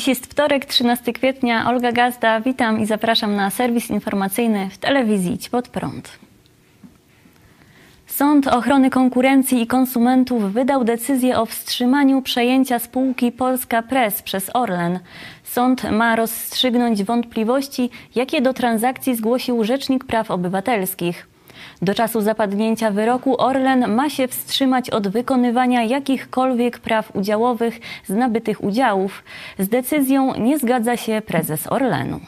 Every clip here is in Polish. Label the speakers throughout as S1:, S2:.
S1: Dziś jest wtorek, 13 kwietnia. Olga Gazda, witam i zapraszam na serwis informacyjny w telewizji Idź Pod Prąd. Sąd Ochrony Konkurencji i Konsumentów wydał decyzję o wstrzymaniu przejęcia spółki Polska Press przez Orlen. Sąd ma rozstrzygnąć wątpliwości, jakie do transakcji zgłosił Rzecznik Praw Obywatelskich. Do czasu zapadnięcia wyroku Orlen ma się wstrzymać od wykonywania jakichkolwiek praw udziałowych z nabytych udziałów. Z decyzją nie zgadza się prezes Orlenu.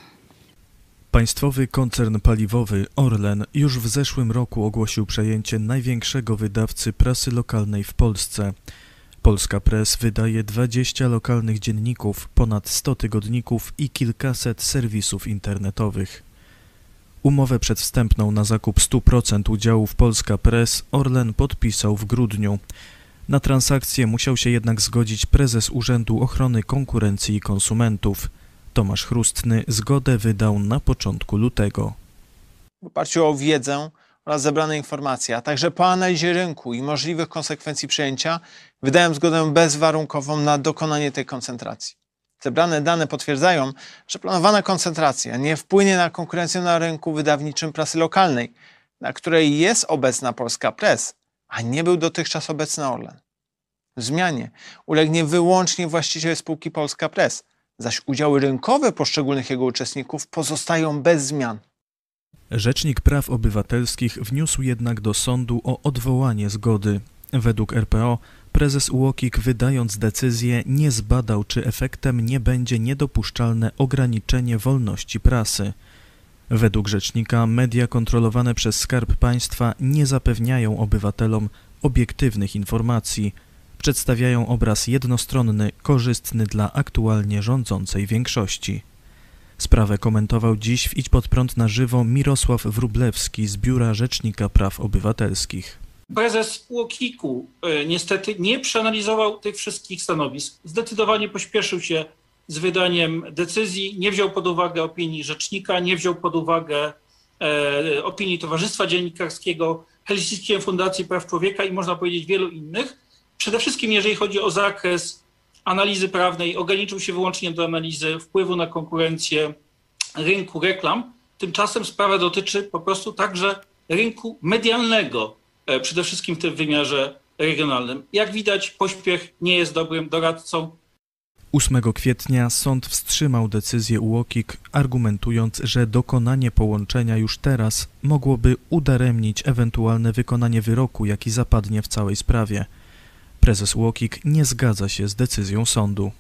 S2: Państwowy koncern paliwowy Orlen już w zeszłym roku ogłosił przejęcie największego wydawcy prasy lokalnej w Polsce. Polska Press wydaje 20 lokalnych dzienników, ponad 100 tygodników i kilkaset serwisów internetowych. Umowę przedwstępną na zakup 100% udziałów Polska Press Orlen podpisał w grudniu. Na transakcję musiał się jednak zgodzić prezes Urzędu Ochrony Konkurencji i Konsumentów. Tomasz Chrustny zgodę wydał na początku lutego.
S3: W oparciu o wiedzę oraz zebrane informacje, a także po analizie rynku i możliwych konsekwencji przejęcia, wydałem zgodę bezwarunkową na dokonanie tej koncentracji. Zebrane dane potwierdzają, że planowana koncentracja nie wpłynie na konkurencję na rynku wydawniczym prasy lokalnej, na której jest obecna polska press, a nie był dotychczas obecny Orlen. Zmianie ulegnie wyłącznie właściciel spółki Polska Press, zaś udziały rynkowe poszczególnych jego uczestników pozostają bez zmian.
S2: Rzecznik Praw Obywatelskich wniósł jednak do sądu o odwołanie zgody. Według RPO prezes UOKiK wydając decyzję nie zbadał, czy efektem nie będzie niedopuszczalne ograniczenie wolności prasy. Według rzecznika media kontrolowane przez Skarb Państwa nie zapewniają obywatelom obiektywnych informacji, przedstawiają obraz jednostronny, korzystny dla aktualnie rządzącej większości. Sprawę komentował dziś w Idź Pod Prąd na żywo Mirosław Wrublewski z Biura Rzecznika Praw Obywatelskich.
S4: Prezes UOKiK-u niestety nie przeanalizował tych wszystkich stanowisk. Zdecydowanie pośpieszył się z wydaniem decyzji, nie wziął pod uwagę opinii rzecznika, nie wziął pod uwagę e, opinii Towarzystwa Dziennikarskiego, Helsińskiej Fundacji Praw Człowieka i można powiedzieć wielu innych. Przede wszystkim, jeżeli chodzi o zakres analizy prawnej, ograniczył się wyłącznie do analizy wpływu na konkurencję rynku reklam. Tymczasem sprawa dotyczy po prostu także rynku medialnego, e, przede wszystkim w tym wymiarze regionalnym. Jak widać, pośpiech nie jest dobrym doradcą.
S2: 8 kwietnia sąd wstrzymał decyzję UOKiK, argumentując, że dokonanie połączenia już teraz mogłoby udaremnić ewentualne wykonanie wyroku, jaki zapadnie w całej sprawie. Prezes UOKiK nie zgadza się z decyzją sądu.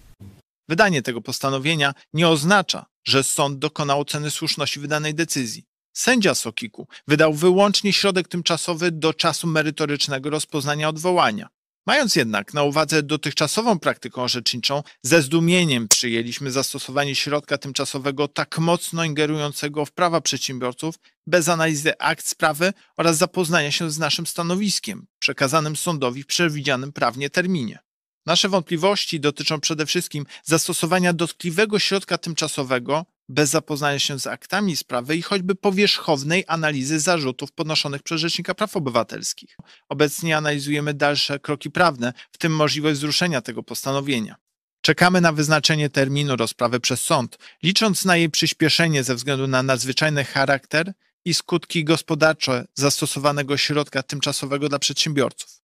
S3: Wydanie tego postanowienia nie oznacza, że sąd dokonał oceny słuszności wydanej decyzji. Sędzia Sokiku wydał wyłącznie środek tymczasowy do czasu merytorycznego rozpoznania odwołania. Mając jednak na uwadze dotychczasową praktykę orzeczniczą, ze zdumieniem przyjęliśmy zastosowanie środka tymczasowego tak mocno ingerującego w prawa przedsiębiorców, bez analizy akt sprawy oraz zapoznania się z naszym stanowiskiem, przekazanym sądowi w przewidzianym prawnie terminie. Nasze wątpliwości dotyczą przede wszystkim zastosowania dotkliwego środka tymczasowego bez zapoznania się z aktami sprawy i choćby powierzchownej analizy zarzutów podnoszonych przez Rzecznika Praw Obywatelskich. Obecnie analizujemy dalsze kroki prawne, w tym możliwość wzruszenia tego postanowienia. Czekamy na wyznaczenie terminu rozprawy przez sąd, licząc na jej przyspieszenie ze względu na nadzwyczajny charakter i skutki gospodarcze zastosowanego środka tymczasowego dla przedsiębiorców.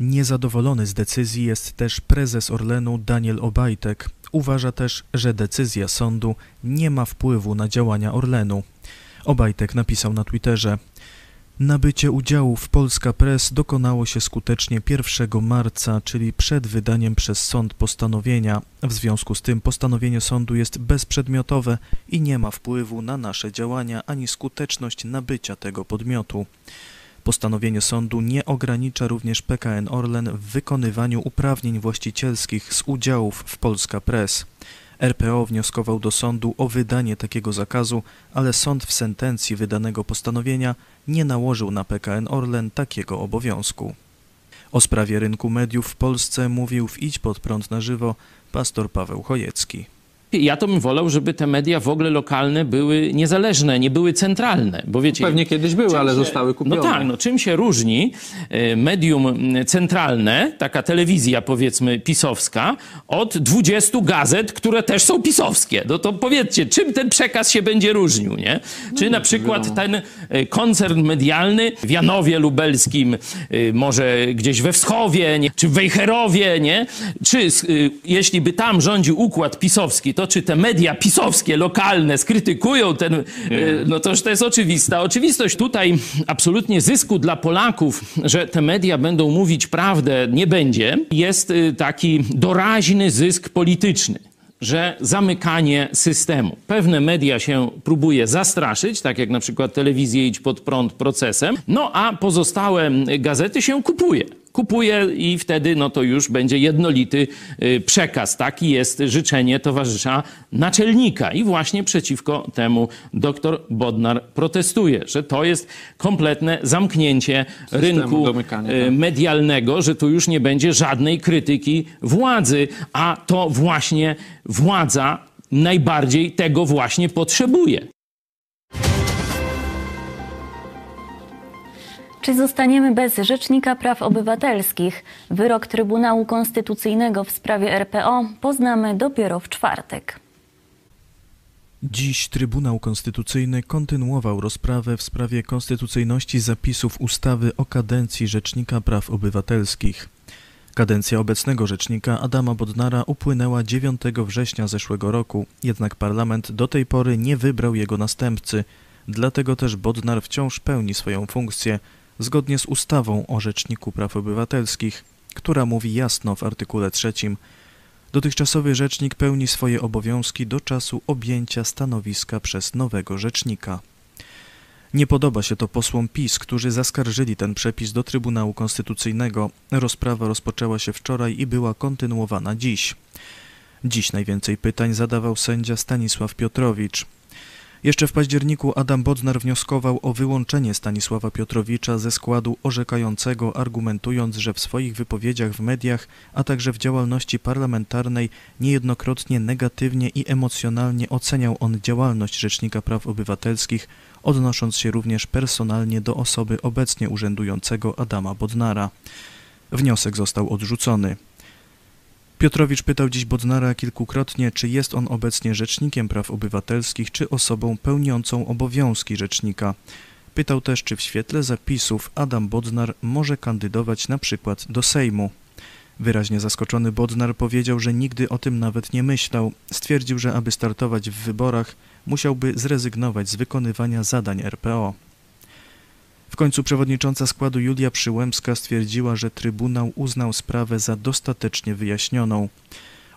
S2: Niezadowolony z decyzji jest też prezes Orlenu Daniel Obajtek. Uważa też, że decyzja sądu nie ma wpływu na działania Orlenu. Obajtek napisał na Twitterze: Nabycie udziału w Polska Press dokonało się skutecznie 1 marca, czyli przed wydaniem przez sąd postanowienia. W związku z tym postanowienie sądu jest bezprzedmiotowe i nie ma wpływu na nasze działania ani skuteczność nabycia tego podmiotu. Postanowienie sądu nie ogranicza również PKN Orlen w wykonywaniu uprawnień właścicielskich z udziałów w Polska Press. RPO wnioskował do sądu o wydanie takiego zakazu, ale sąd w sentencji wydanego postanowienia nie nałożył na PKN Orlen takiego obowiązku. O sprawie rynku mediów w Polsce mówił w Idź pod prąd na żywo pastor Paweł Chojecki.
S5: Ja to bym wolał, żeby te media w ogóle lokalne były niezależne, nie były centralne, bo wiecie...
S6: Pewnie kiedyś były, ale
S5: się,
S6: zostały kupione.
S5: No tak, no czym się różni e, medium centralne, taka telewizja powiedzmy pisowska, od 20 gazet, które też są pisowskie? No to powiedzcie, czym ten przekaz się będzie różnił, nie? Czy na przykład ten e, koncern medialny w Janowie Lubelskim, e, może gdzieś we Wschowie, nie? czy w Wejherowie, nie? Czy jeśli by tam rządził układ pisowski, to czy te media pisowskie, lokalne skrytykują ten, no to już to jest oczywista oczywistość. Tutaj absolutnie zysku dla Polaków, że te media będą mówić prawdę, nie będzie. Jest y, taki doraźny zysk polityczny że zamykanie systemu. Pewne media się próbuje zastraszyć, tak jak na przykład telewizję idź pod prąd procesem, no a pozostałe gazety się kupuje kupuje i wtedy no to już będzie jednolity y, przekaz. Taki jest życzenie towarzysza naczelnika i właśnie przeciwko temu dr Bodnar protestuje, że to jest kompletne zamknięcie Systemu rynku y, tak. medialnego, że tu już nie będzie żadnej krytyki władzy, a to właśnie władza najbardziej tego właśnie potrzebuje.
S1: Czy zostaniemy bez Rzecznika Praw Obywatelskich? Wyrok Trybunału Konstytucyjnego w sprawie RPO poznamy dopiero w czwartek.
S2: Dziś Trybunał Konstytucyjny kontynuował rozprawę w sprawie konstytucyjności zapisów ustawy o kadencji Rzecznika Praw Obywatelskich. Kadencja obecnego rzecznika Adama Bodnara upłynęła 9 września zeszłego roku, jednak parlament do tej pory nie wybrał jego następcy. Dlatego też Bodnar wciąż pełni swoją funkcję, zgodnie z ustawą o Rzeczniku Praw Obywatelskich, która mówi jasno w artykule trzecim, dotychczasowy rzecznik pełni swoje obowiązki do czasu objęcia stanowiska przez nowego rzecznika. Nie podoba się to posłom PiS, którzy zaskarżyli ten przepis do Trybunału Konstytucyjnego. Rozprawa rozpoczęła się wczoraj i była kontynuowana dziś. Dziś najwięcej pytań zadawał sędzia Stanisław Piotrowicz. Jeszcze w październiku Adam Bodnar wnioskował o wyłączenie Stanisława Piotrowicza ze składu orzekającego, argumentując, że w swoich wypowiedziach w mediach, a także w działalności parlamentarnej niejednokrotnie negatywnie i emocjonalnie oceniał on działalność Rzecznika Praw Obywatelskich, odnosząc się również personalnie do osoby obecnie urzędującego Adama Bodnara. Wniosek został odrzucony. Piotrowicz pytał dziś Bodnara kilkukrotnie, czy jest on obecnie rzecznikiem praw obywatelskich, czy osobą pełniącą obowiązki rzecznika. Pytał też, czy w świetle zapisów Adam Bodnar może kandydować na przykład do Sejmu. Wyraźnie zaskoczony Bodnar powiedział, że nigdy o tym nawet nie myślał. Stwierdził, że aby startować w wyborach, musiałby zrezygnować z wykonywania zadań RPO. W końcu przewodnicząca składu Julia Przyłębska stwierdziła, że Trybunał uznał sprawę za dostatecznie wyjaśnioną.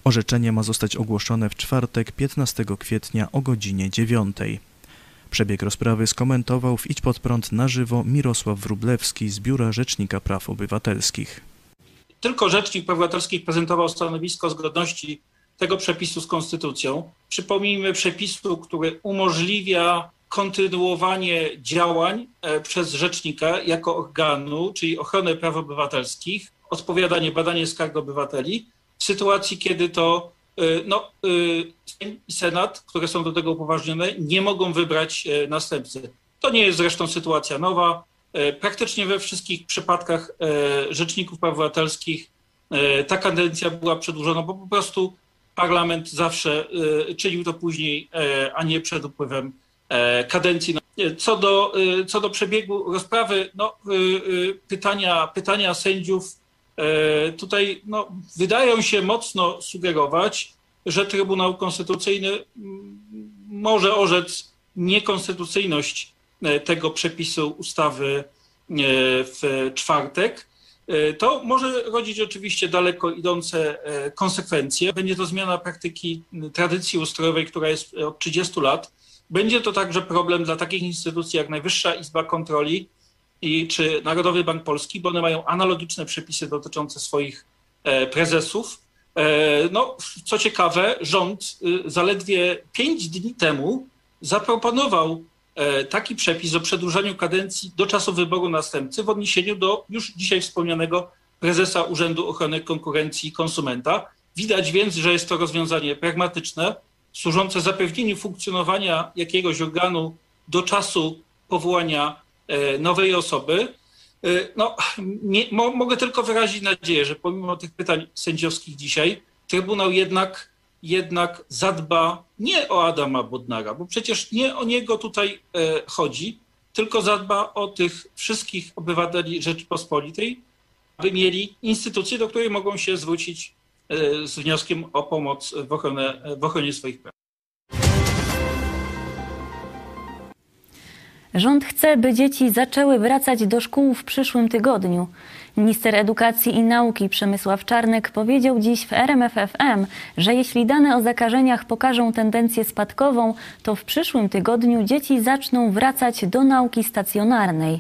S2: Orzeczenie ma zostać ogłoszone w czwartek 15 kwietnia o godzinie 9. Przebieg rozprawy skomentował w Idź Pod Prąd na żywo Mirosław Wrublewski z Biura Rzecznika Praw Obywatelskich.
S4: Tylko Rzecznik Praw Obywatelskich prezentował stanowisko zgodności tego przepisu z konstytucją. Przypomnijmy przepisu, który umożliwia kontynuowanie działań e, przez rzecznika jako organu, czyli ochronę praw obywatelskich, odpowiadanie, badanie skarg obywateli, w sytuacji, kiedy to e, no, e, Senat, które są do tego upoważnione, nie mogą wybrać następcy. To nie jest zresztą sytuacja nowa. Praktycznie we wszystkich przypadkach rzeczników praw obywatelskich ta kadencja była przedłużona, bo po prostu parlament zawsze czynił to później, a nie przed upływem kadencji. No, co do, e, co do przebiegu rozprawy, no, e, pytania, pytania sędziów tutaj no, wydają się mocno sugerować, że Trybunał Konstytucyjny mm, może orzec niekonstytucyjność tego przepisu ustawy w czwartek. To może rodzić oczywiście daleko idące konsekwencje. Będzie to zmiana praktyki tradycji ustrojowej, która jest od 30 lat będzie to także problem dla takich instytucji jak Najwyższa Izba Kontroli i czy Narodowy Bank Polski, bo one mają analogiczne przepisy dotyczące swoich e, prezesów. E, no, co ciekawe, rząd y, zaledwie pięć dni temu zaproponował e, taki przepis o przedłużeniu kadencji do czasu wyboru następcy w odniesieniu do już dzisiaj wspomnianego prezesa Urzędu Ochrony Konkurencji i Konsumenta. Widać więc, że jest to rozwiązanie pragmatyczne, służące zapewnieniu funkcjonowania jakiegoś organu do czasu powołania e, nowej osoby. E, no, nie, mo, mogę tylko wyrazić nadzieję, że pomimo tych pytań sędziowskich dzisiaj, Trybunał jednak, jednak zadba nie o Adama Bodnara, bo przecież nie o niego tutaj e, chodzi, tylko zadba o tych wszystkich obywateli Rzeczypospolitej, aby mieli instytucje, do której mogą się zwrócić z wnioskiem o pomoc w, w ochronie swoich praw.
S1: Rząd chce, by dzieci zaczęły wracać do szkół w przyszłym tygodniu. Minister Edukacji i Nauki Przemysław Czarnek powiedział dziś w RMFFM, że jeśli dane o zakażeniach pokażą tendencję spadkową, to w przyszłym tygodniu dzieci zaczną wracać do nauki stacjonarnej.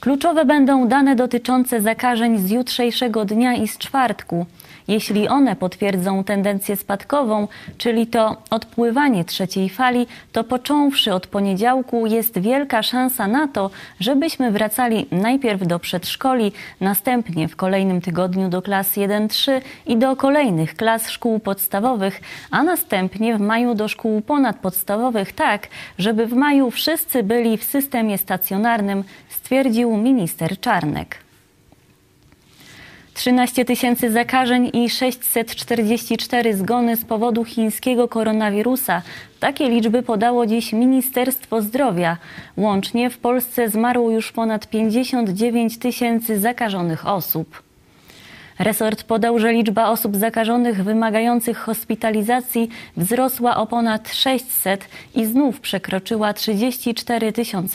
S1: Kluczowe będą dane dotyczące zakażeń z jutrzejszego dnia i z czwartku. Jeśli one potwierdzą tendencję spadkową, czyli to odpływanie trzeciej fali, to począwszy od poniedziałku jest wielka szansa na to, żebyśmy wracali najpierw do przedszkoli, następnie w kolejnym tygodniu do klas 1-3 i do kolejnych klas szkół podstawowych, a następnie w maju do szkół ponadpodstawowych tak, żeby w maju wszyscy byli w systemie stacjonarnym, stwierdził minister Czarnek. 13 tysięcy zakażeń i 644 zgony z powodu chińskiego koronawirusa. Takie liczby podało dziś Ministerstwo Zdrowia. Łącznie w Polsce zmarło już ponad 59 tysięcy zakażonych osób. Resort podał, że liczba osób zakażonych wymagających hospitalizacji wzrosła o ponad 600 i znów przekroczyła 34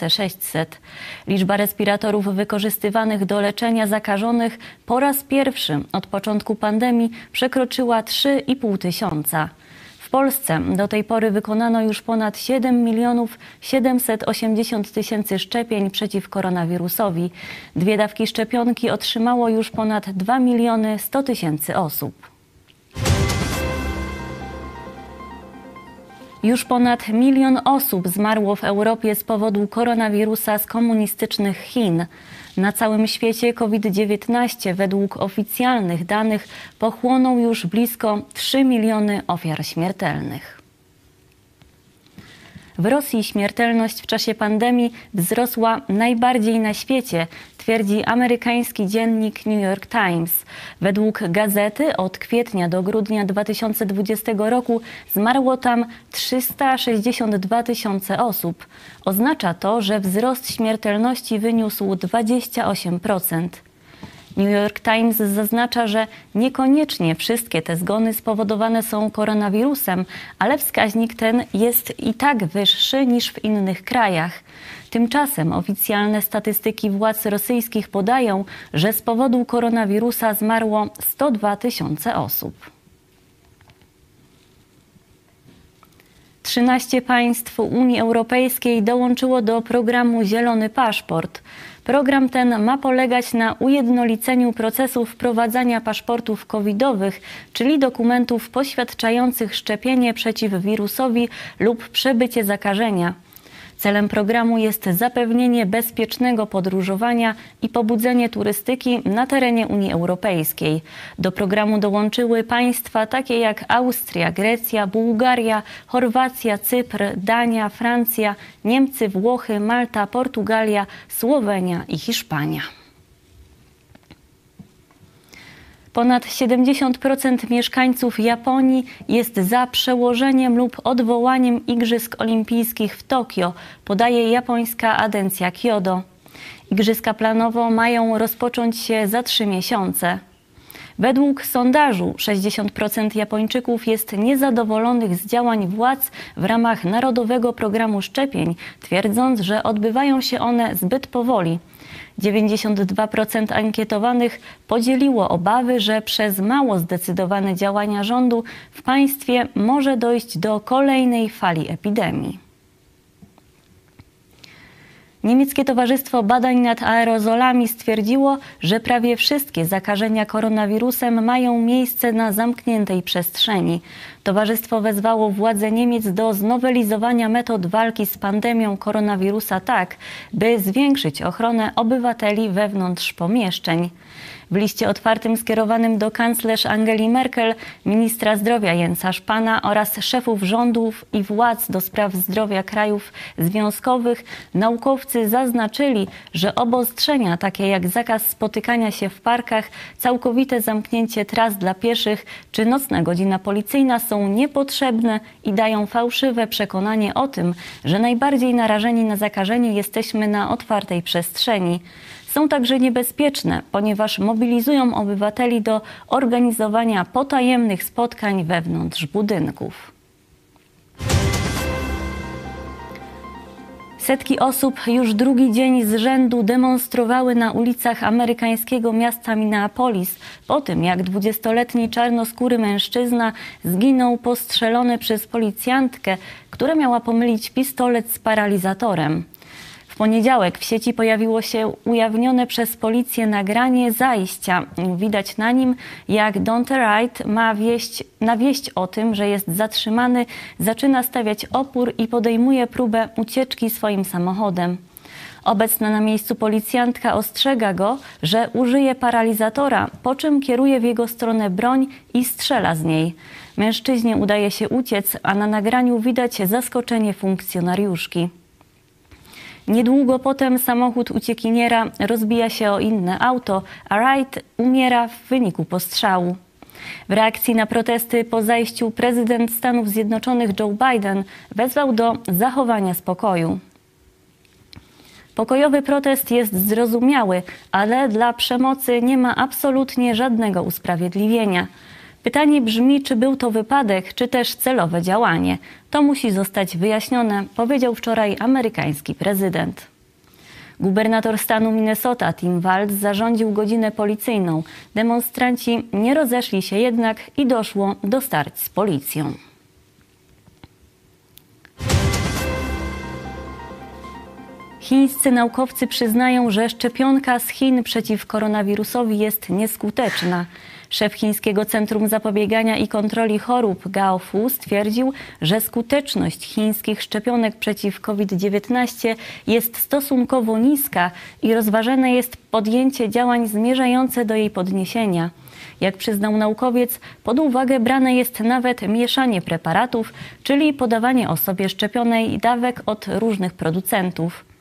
S1: 600. Liczba respiratorów wykorzystywanych do leczenia zakażonych po raz pierwszy od początku pandemii przekroczyła 3,5 tysiąca. Polsce do tej pory wykonano już ponad 7 milionów 780 tysięcy szczepień przeciw koronawirusowi. Dwie dawki szczepionki otrzymało już ponad 2 miliony 100 tysięcy osób. Już ponad milion osób zmarło w Europie z powodu koronawirusa z komunistycznych Chin. Na całym świecie COVID-19 według oficjalnych danych pochłonął już blisko 3 miliony ofiar śmiertelnych. W Rosji śmiertelność w czasie pandemii wzrosła najbardziej na świecie, twierdzi amerykański dziennik New York Times. Według gazety od kwietnia do grudnia 2020 roku zmarło tam 362 tysiące osób. Oznacza to, że wzrost śmiertelności wyniósł 28%. New York Times zaznacza, że niekoniecznie wszystkie te zgony spowodowane są koronawirusem, ale wskaźnik ten jest i tak wyższy niż w innych krajach. Tymczasem oficjalne statystyki władz rosyjskich podają, że z powodu koronawirusa zmarło 102 tysiące osób. 13 państw Unii Europejskiej dołączyło do programu Zielony Paszport. Program ten ma polegać na ujednoliceniu procesu wprowadzania paszportów covidowych, czyli dokumentów poświadczających szczepienie przeciw wirusowi lub przebycie zakażenia. Celem programu jest zapewnienie bezpiecznego podróżowania i pobudzenie turystyki na terenie Unii Europejskiej. Do programu dołączyły państwa takie jak Austria, Grecja, Bułgaria, Chorwacja, Cypr, Dania, Francja, Niemcy, Włochy, Malta, Portugalia, Słowenia i Hiszpania. Ponad 70% mieszkańców Japonii jest za przełożeniem lub odwołaniem Igrzysk Olimpijskich w Tokio, podaje japońska agencja Kyodo. Igrzyska planowo mają rozpocząć się za trzy miesiące. Według sondażu 60% Japończyków jest niezadowolonych z działań władz w ramach Narodowego Programu Szczepień, twierdząc, że odbywają się one zbyt powoli. 92% ankietowanych podzieliło obawy, że przez mało zdecydowane działania rządu w państwie może dojść do kolejnej fali epidemii. Niemieckie Towarzystwo Badań nad Aerozolami stwierdziło, że prawie wszystkie zakażenia koronawirusem mają miejsce na zamkniętej przestrzeni. Towarzystwo wezwało władze Niemiec do znowelizowania metod walki z pandemią koronawirusa tak, by zwiększyć ochronę obywateli wewnątrz pomieszczeń. W liście otwartym skierowanym do kanclerz Angeli Merkel, ministra zdrowia Jensa Szpana oraz szefów rządów i władz do spraw zdrowia krajów związkowych, naukowcy zaznaczyli, że obostrzenia takie jak zakaz spotykania się w parkach, całkowite zamknięcie tras dla pieszych czy nocna godzina policyjna są niepotrzebne i dają fałszywe przekonanie o tym, że najbardziej narażeni na zakażenie jesteśmy na otwartej przestrzeni. Są także niebezpieczne, ponieważ mobilizują obywateli do organizowania potajemnych spotkań wewnątrz budynków. Setki osób już drugi dzień z rzędu demonstrowały na ulicach amerykańskiego miasta Minneapolis po tym, jak dwudziestoletni czarnoskóry mężczyzna zginął postrzelony przez policjantkę, która miała pomylić pistolet z paralizatorem. W poniedziałek w sieci pojawiło się ujawnione przez policję nagranie zajścia. Widać na nim, jak Dante Wright ma wieść, na wieść o tym, że jest zatrzymany, zaczyna stawiać opór i podejmuje próbę ucieczki swoim samochodem. Obecna na miejscu policjantka ostrzega go, że użyje paralizatora, po czym kieruje w jego stronę broń i strzela z niej. Mężczyźnie udaje się uciec, a na nagraniu widać zaskoczenie funkcjonariuszki. Niedługo potem samochód uciekiniera rozbija się o inne auto, a Wright umiera w wyniku postrzału. W reakcji na protesty po zajściu prezydent Stanów Zjednoczonych Joe Biden wezwał do zachowania spokoju. Pokojowy protest jest zrozumiały, ale dla przemocy nie ma absolutnie żadnego usprawiedliwienia. Pytanie brzmi, czy był to wypadek, czy też celowe działanie. To musi zostać wyjaśnione, powiedział wczoraj amerykański prezydent. Gubernator stanu Minnesota Tim Walz zarządził godzinę policyjną. Demonstranci nie rozeszli się jednak i doszło do starć z policją. Chińscy naukowcy przyznają, że szczepionka z Chin przeciw koronawirusowi jest nieskuteczna. Szef Chińskiego Centrum Zapobiegania i Kontroli Chorób Gao Fu stwierdził, że skuteczność chińskich szczepionek przeciw COVID-19 jest stosunkowo niska i rozważane jest podjęcie działań zmierzające do jej podniesienia. Jak przyznał naukowiec, pod uwagę brane jest nawet mieszanie preparatów, czyli podawanie osobie szczepionej dawek od różnych producentów.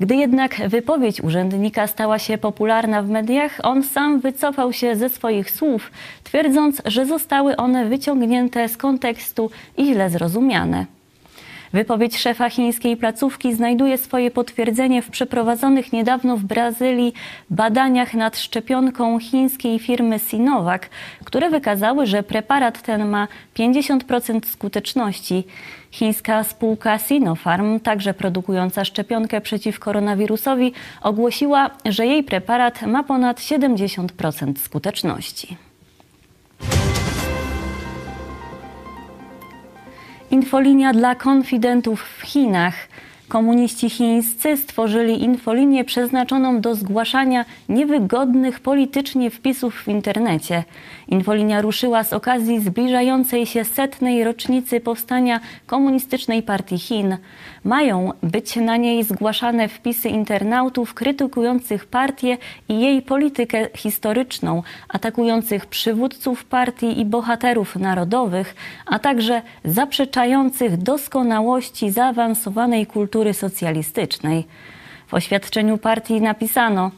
S1: Gdy jednak wypowiedź urzędnika stała się popularna w mediach, on sam wycofał się ze swoich słów, twierdząc, że zostały one wyciągnięte z kontekstu i źle zrozumiane. Wypowiedź szefa chińskiej placówki znajduje swoje potwierdzenie w przeprowadzonych niedawno w Brazylii badaniach nad szczepionką chińskiej firmy Sinovac, które wykazały, że preparat ten ma 50% skuteczności. Chińska spółka Sinopharm, także produkująca szczepionkę przeciw koronawirusowi, ogłosiła, że jej preparat ma ponad 70% skuteczności. Infolinia dla konfidentów w Chinach. Komuniści chińscy stworzyli infolinię przeznaczoną do zgłaszania niewygodnych politycznie wpisów w internecie. Infolinia ruszyła z okazji zbliżającej się setnej rocznicy powstania Komunistycznej Partii Chin. Mają być na niej zgłaszane wpisy internautów krytykujących partię i jej politykę historyczną, atakujących przywódców partii i bohaterów narodowych, a także zaprzeczających doskonałości zaawansowanej kultury socjalistycznej. W oświadczeniu partii napisano: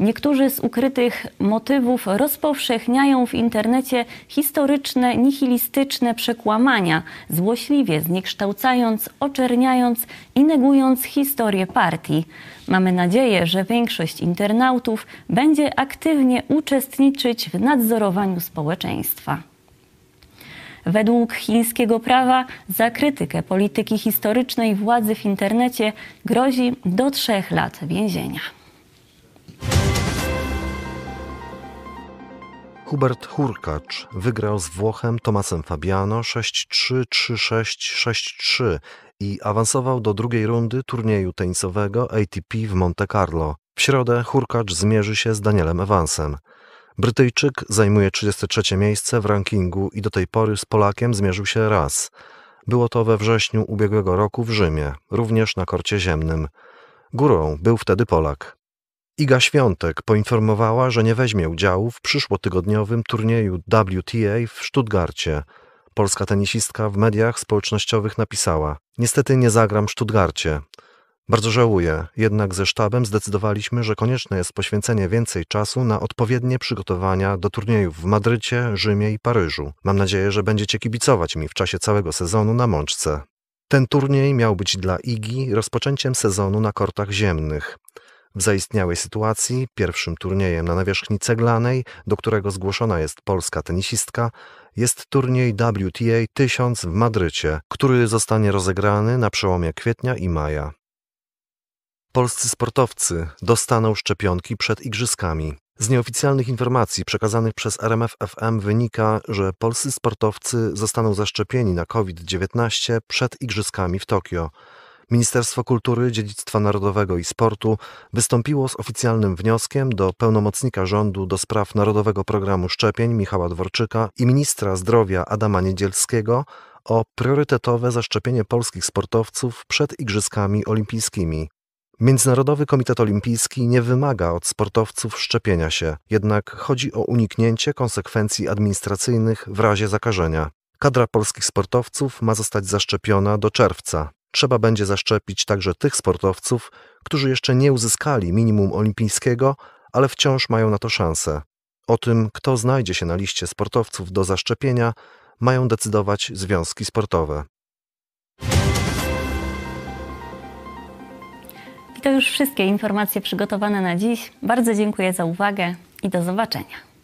S1: Niektórzy z ukrytych motywów rozpowszechniają w internecie historyczne, nihilistyczne przekłamania, złośliwie zniekształcając, oczerniając i negując historię partii. Mamy nadzieję, że większość internautów będzie aktywnie uczestniczyć w nadzorowaniu społeczeństwa. Według chińskiego prawa za krytykę polityki historycznej władzy w internecie grozi do trzech lat więzienia.
S6: Hubert Hurkacz wygrał z Włochem Tomasem Fabiano 6-3, 3-6, 6-3 i awansował do drugiej rundy turnieju tenisowego ATP w Monte Carlo. W środę Hurkacz zmierzy się z Danielem Evansem. Brytyjczyk zajmuje 33 miejsce w rankingu i do tej pory z Polakiem zmierzył się raz. Było to we wrześniu ubiegłego roku w Rzymie, również na korcie ziemnym. Górą był wtedy Polak. Iga Świątek poinformowała, że nie weźmie udziału w przyszłotygodniowym turnieju WTA w Stuttgarcie. Polska tenisistka w mediach społecznościowych napisała: Niestety nie zagram w Stuttgarcie. Bardzo żałuję, jednak ze sztabem zdecydowaliśmy, że konieczne jest poświęcenie więcej czasu na odpowiednie przygotowania do turniejów w Madrycie, Rzymie i Paryżu. Mam nadzieję, że będziecie kibicować mi w czasie całego sezonu na Mączce. Ten turniej miał być dla Igi rozpoczęciem sezonu na kortach ziemnych. W zaistniałej sytuacji pierwszym turniejem na nawierzchni ceglanej, do którego zgłoszona jest polska tenisistka, jest turniej WTA 1000 w Madrycie, który zostanie rozegrany na przełomie kwietnia i maja. Polscy sportowcy dostaną szczepionki przed igrzyskami. Z nieoficjalnych informacji przekazanych przez RMF FM wynika, że polscy sportowcy zostaną zaszczepieni na COVID-19 przed igrzyskami w Tokio. Ministerstwo Kultury, Dziedzictwa Narodowego i Sportu wystąpiło z oficjalnym wnioskiem do pełnomocnika rządu do spraw Narodowego Programu Szczepień Michała Dworczyka i ministra zdrowia Adama Niedzielskiego o priorytetowe zaszczepienie polskich sportowców przed Igrzyskami Olimpijskimi. Międzynarodowy Komitet Olimpijski nie wymaga od sportowców szczepienia się, jednak chodzi o uniknięcie konsekwencji administracyjnych w razie zakażenia. Kadra polskich sportowców ma zostać zaszczepiona do czerwca. Trzeba będzie zaszczepić także tych sportowców, którzy jeszcze nie uzyskali minimum olimpijskiego, ale wciąż mają na to szansę. O tym, kto znajdzie się na liście sportowców do zaszczepienia, mają decydować związki sportowe.
S1: To już wszystkie informacje przygotowane na dziś. Bardzo dziękuję za uwagę i do zobaczenia.